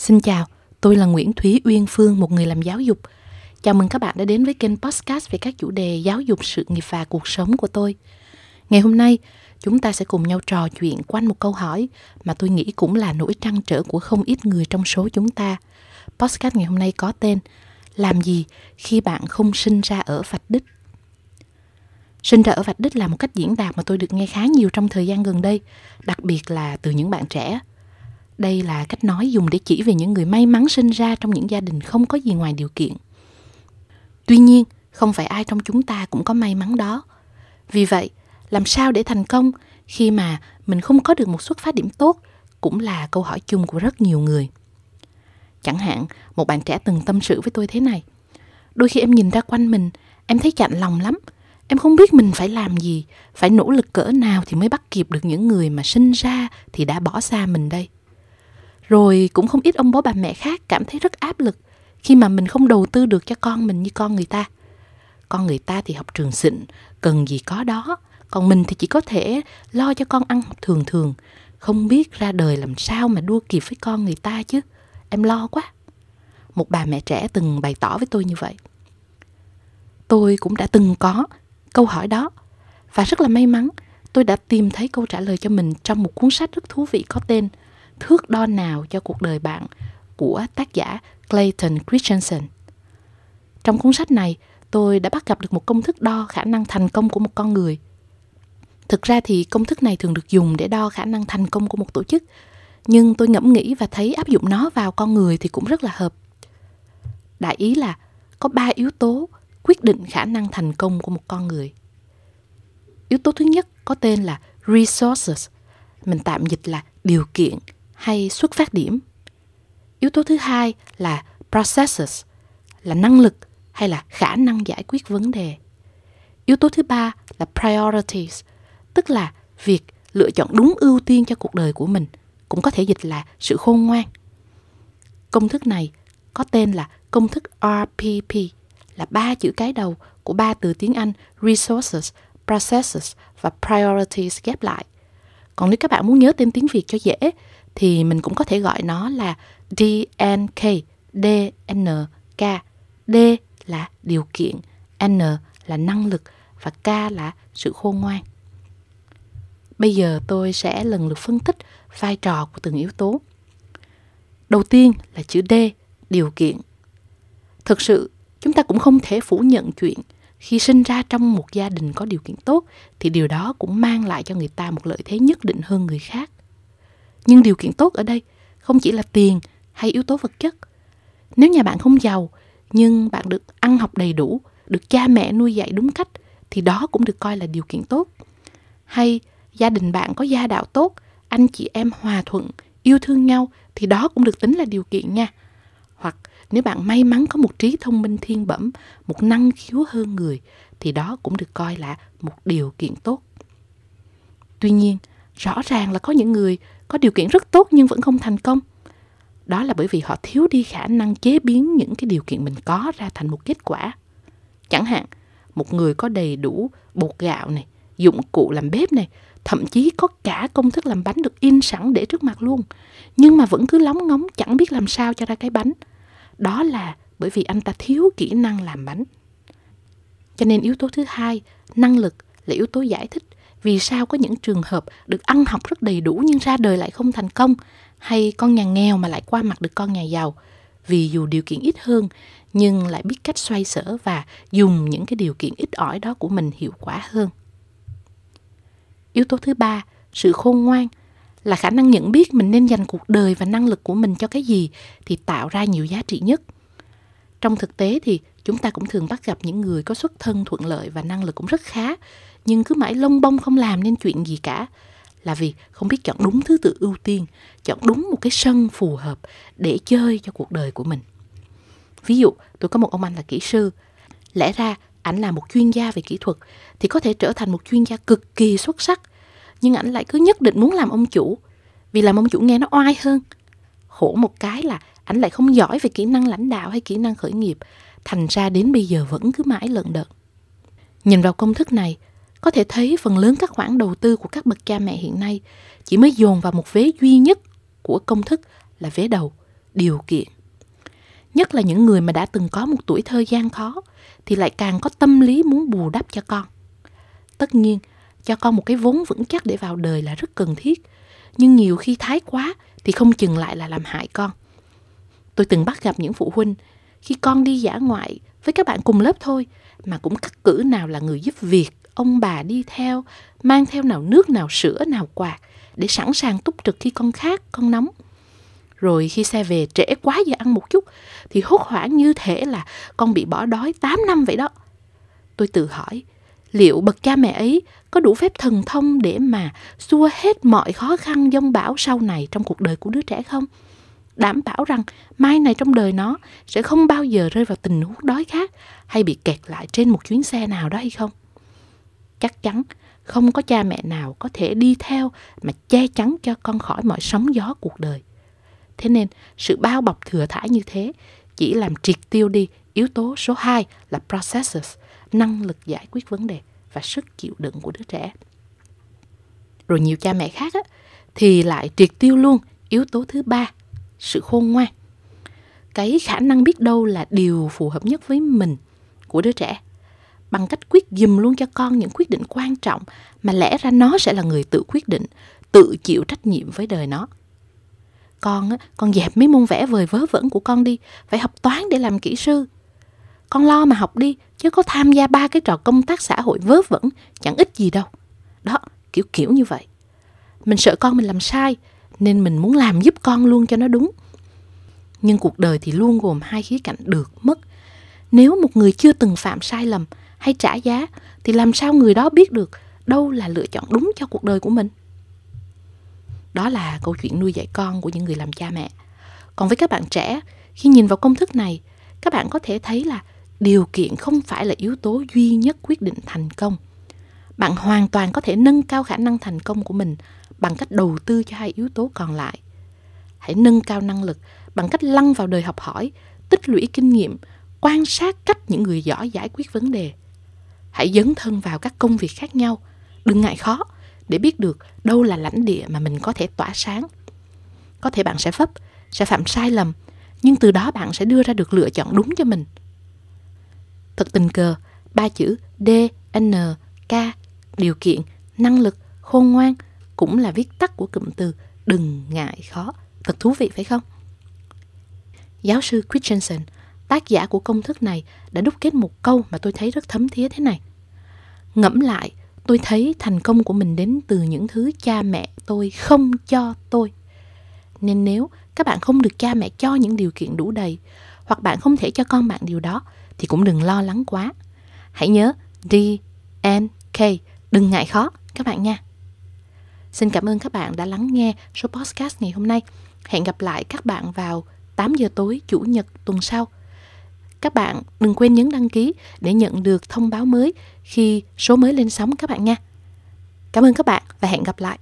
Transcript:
Xin chào, tôi là Nguyễn Thúy Uyên Phương, một người làm giáo dục. Chào mừng các bạn đã đến với kênh podcast về các chủ đề giáo dục, sự nghiệp và cuộc sống của tôi. Ngày hôm nay, chúng ta sẽ cùng nhau trò chuyện quanh một câu hỏi mà tôi nghĩ cũng là nỗi trăn trở của không ít người trong số chúng ta. Podcast ngày hôm nay có tên Làm gì khi bạn không sinh ra ở vạch đích? Sinh ra ở vạch đích là một cách diễn đạt mà tôi được nghe khá nhiều trong thời gian gần đây, đặc biệt là từ những bạn trẻ. Đây là cách nói dùng để chỉ về những người may mắn sinh ra trong những gia đình không có gì ngoài điều kiện. Tuy nhiên, không phải ai trong chúng ta cũng có may mắn đó. Vì vậy, làm sao để thành công khi mà mình không có được một xuất phát điểm tốt cũng là câu hỏi chung của rất nhiều người. Chẳng hạn, một bạn trẻ từng tâm sự với tôi thế này. Đôi khi em nhìn ra quanh mình, em thấy chạnh lòng lắm. Em không biết mình phải làm gì, phải nỗ lực cỡ nào thì mới bắt kịp được những người mà sinh ra thì đã bỏ xa mình đây. Rồi cũng không ít ông bố bà mẹ khác cảm thấy rất áp lực khi mà mình không đầu tư được cho con mình như con người ta. Con người ta thì học trường xịn, cần gì có đó. Còn mình thì chỉ có thể lo cho con ăn học thường thường. Không biết ra đời làm sao mà đua kịp với con người ta chứ. Em lo quá. Một bà mẹ trẻ từng bày tỏ với tôi như vậy. Tôi cũng đã từng có câu hỏi đó. Và rất là may mắn, tôi đã tìm thấy câu trả lời cho mình trong một cuốn sách rất thú vị có tên Thước đo nào cho cuộc đời bạn của tác giả Clayton Christensen. Trong cuốn sách này, tôi đã bắt gặp được một công thức đo khả năng thành công của một con người. Thực ra thì công thức này thường được dùng để đo khả năng thành công của một tổ chức, nhưng tôi ngẫm nghĩ và thấy áp dụng nó vào con người thì cũng rất là hợp. Đại ý là có ba yếu tố quyết định khả năng thành công của một con người. Yếu tố thứ nhất có tên là resources, mình tạm dịch là điều kiện hay xuất phát điểm. Yếu tố thứ hai là processes, là năng lực hay là khả năng giải quyết vấn đề. Yếu tố thứ ba là priorities, tức là việc lựa chọn đúng ưu tiên cho cuộc đời của mình, cũng có thể dịch là sự khôn ngoan. Công thức này có tên là công thức RPP, là ba chữ cái đầu của ba từ tiếng Anh resources, processes và priorities ghép lại. Còn nếu các bạn muốn nhớ tên tiếng Việt cho dễ thì mình cũng có thể gọi nó là DNK, DNK. D là điều kiện, N là năng lực và K là sự khôn ngoan. Bây giờ tôi sẽ lần lượt phân tích vai trò của từng yếu tố. Đầu tiên là chữ D, điều kiện. Thực sự, chúng ta cũng không thể phủ nhận chuyện khi sinh ra trong một gia đình có điều kiện tốt thì điều đó cũng mang lại cho người ta một lợi thế nhất định hơn người khác. Nhưng điều kiện tốt ở đây không chỉ là tiền hay yếu tố vật chất. Nếu nhà bạn không giàu nhưng bạn được ăn học đầy đủ, được cha mẹ nuôi dạy đúng cách thì đó cũng được coi là điều kiện tốt. Hay gia đình bạn có gia đạo tốt, anh chị em hòa thuận, yêu thương nhau thì đó cũng được tính là điều kiện nha. Hoặc nếu bạn may mắn có một trí thông minh thiên bẩm, một năng khiếu hơn người thì đó cũng được coi là một điều kiện tốt. Tuy nhiên, rõ ràng là có những người có điều kiện rất tốt nhưng vẫn không thành công đó là bởi vì họ thiếu đi khả năng chế biến những cái điều kiện mình có ra thành một kết quả chẳng hạn một người có đầy đủ bột gạo này dụng cụ làm bếp này thậm chí có cả công thức làm bánh được in sẵn để trước mặt luôn. Nhưng mà vẫn cứ lóng ngóng, chẳng biết làm sao cho ra cái bánh. Đó là bởi vì anh ta thiếu kỹ năng làm bánh. Cho nên yếu tố thứ hai, năng lực là yếu tố giải thích vì sao có những trường hợp được ăn học rất đầy đủ nhưng ra đời lại không thành công, hay con nhà nghèo mà lại qua mặt được con nhà giàu. Vì dù điều kiện ít hơn, nhưng lại biết cách xoay sở và dùng những cái điều kiện ít ỏi đó của mình hiệu quả hơn yếu tố thứ ba, sự khôn ngoan. Là khả năng nhận biết mình nên dành cuộc đời và năng lực của mình cho cái gì thì tạo ra nhiều giá trị nhất. Trong thực tế thì chúng ta cũng thường bắt gặp những người có xuất thân thuận lợi và năng lực cũng rất khá, nhưng cứ mãi lông bông không làm nên chuyện gì cả. Là vì không biết chọn đúng thứ tự ưu tiên, chọn đúng một cái sân phù hợp để chơi cho cuộc đời của mình. Ví dụ, tôi có một ông anh là kỹ sư. Lẽ ra ảnh là một chuyên gia về kỹ thuật thì có thể trở thành một chuyên gia cực kỳ xuất sắc. Nhưng ảnh lại cứ nhất định muốn làm ông chủ vì làm ông chủ nghe nó oai hơn. Khổ một cái là ảnh lại không giỏi về kỹ năng lãnh đạo hay kỹ năng khởi nghiệp thành ra đến bây giờ vẫn cứ mãi lận đận nhìn vào công thức này có thể thấy phần lớn các khoản đầu tư của các bậc cha mẹ hiện nay chỉ mới dồn vào một vế duy nhất của công thức là vế đầu, điều kiện. Nhất là những người mà đã từng có một tuổi thơ gian khó thì lại càng có tâm lý muốn bù đắp cho con. Tất nhiên, cho con một cái vốn vững chắc để vào đời là rất cần thiết, nhưng nhiều khi thái quá thì không chừng lại là làm hại con. Tôi từng bắt gặp những phụ huynh khi con đi dã ngoại với các bạn cùng lớp thôi mà cũng cắt cử nào là người giúp việc, ông bà đi theo, mang theo nào nước nào sữa nào quạt để sẵn sàng túc trực khi con khát, con nóng. Rồi khi xe về trễ quá giờ ăn một chút thì hốt hoảng như thể là con bị bỏ đói 8 năm vậy đó. Tôi tự hỏi, liệu bậc cha mẹ ấy có đủ phép thần thông để mà xua hết mọi khó khăn dông bão sau này trong cuộc đời của đứa trẻ không? Đảm bảo rằng mai này trong đời nó sẽ không bao giờ rơi vào tình huống đói khát hay bị kẹt lại trên một chuyến xe nào đó hay không? Chắc chắn không có cha mẹ nào có thể đi theo mà che chắn cho con khỏi mọi sóng gió cuộc đời. Thế nên sự bao bọc thừa thải như thế chỉ làm triệt tiêu đi yếu tố số 2 là processes, năng lực giải quyết vấn đề và sức chịu đựng của đứa trẻ. Rồi nhiều cha mẹ khác á, thì lại triệt tiêu luôn yếu tố thứ ba, sự khôn ngoan. Cái khả năng biết đâu là điều phù hợp nhất với mình của đứa trẻ bằng cách quyết dùm luôn cho con những quyết định quan trọng mà lẽ ra nó sẽ là người tự quyết định, tự chịu trách nhiệm với đời nó. Con á, con dẹp mấy môn vẽ vời vớ vẩn của con đi, phải học toán để làm kỹ sư. Con lo mà học đi, chứ có tham gia ba cái trò công tác xã hội vớ vẩn, chẳng ích gì đâu. Đó, kiểu kiểu như vậy. Mình sợ con mình làm sai, nên mình muốn làm giúp con luôn cho nó đúng. Nhưng cuộc đời thì luôn gồm hai khía cạnh được mất. Nếu một người chưa từng phạm sai lầm hay trả giá thì làm sao người đó biết được đâu là lựa chọn đúng cho cuộc đời của mình? Đó là câu chuyện nuôi dạy con của những người làm cha mẹ. Còn với các bạn trẻ, khi nhìn vào công thức này, các bạn có thể thấy là điều kiện không phải là yếu tố duy nhất quyết định thành công. Bạn hoàn toàn có thể nâng cao khả năng thành công của mình bằng cách đầu tư cho hai yếu tố còn lại. Hãy nâng cao năng lực bằng cách lăn vào đời học hỏi, tích lũy kinh nghiệm, quan sát cách những người giỏi giải quyết vấn đề. Hãy dấn thân vào các công việc khác nhau, đừng ngại khó để biết được đâu là lãnh địa mà mình có thể tỏa sáng. Có thể bạn sẽ vấp, sẽ phạm sai lầm, nhưng từ đó bạn sẽ đưa ra được lựa chọn đúng cho mình. Thật tình cờ, ba chữ D, N, K, điều kiện, năng lực, khôn ngoan cũng là viết tắt của cụm từ đừng ngại khó. Thật thú vị phải không? Giáo sư Christensen, tác giả của công thức này, đã đúc kết một câu mà tôi thấy rất thấm thía thế này. Ngẫm lại, tôi thấy thành công của mình đến từ những thứ cha mẹ tôi không cho tôi. Nên nếu các bạn không được cha mẹ cho những điều kiện đủ đầy, hoặc bạn không thể cho con bạn điều đó, thì cũng đừng lo lắng quá. Hãy nhớ D, N, K, đừng ngại khó các bạn nha. Xin cảm ơn các bạn đã lắng nghe số podcast ngày hôm nay. Hẹn gặp lại các bạn vào 8 giờ tối Chủ nhật tuần sau. Các bạn đừng quên nhấn đăng ký để nhận được thông báo mới khi số mới lên sóng các bạn nha. Cảm ơn các bạn và hẹn gặp lại.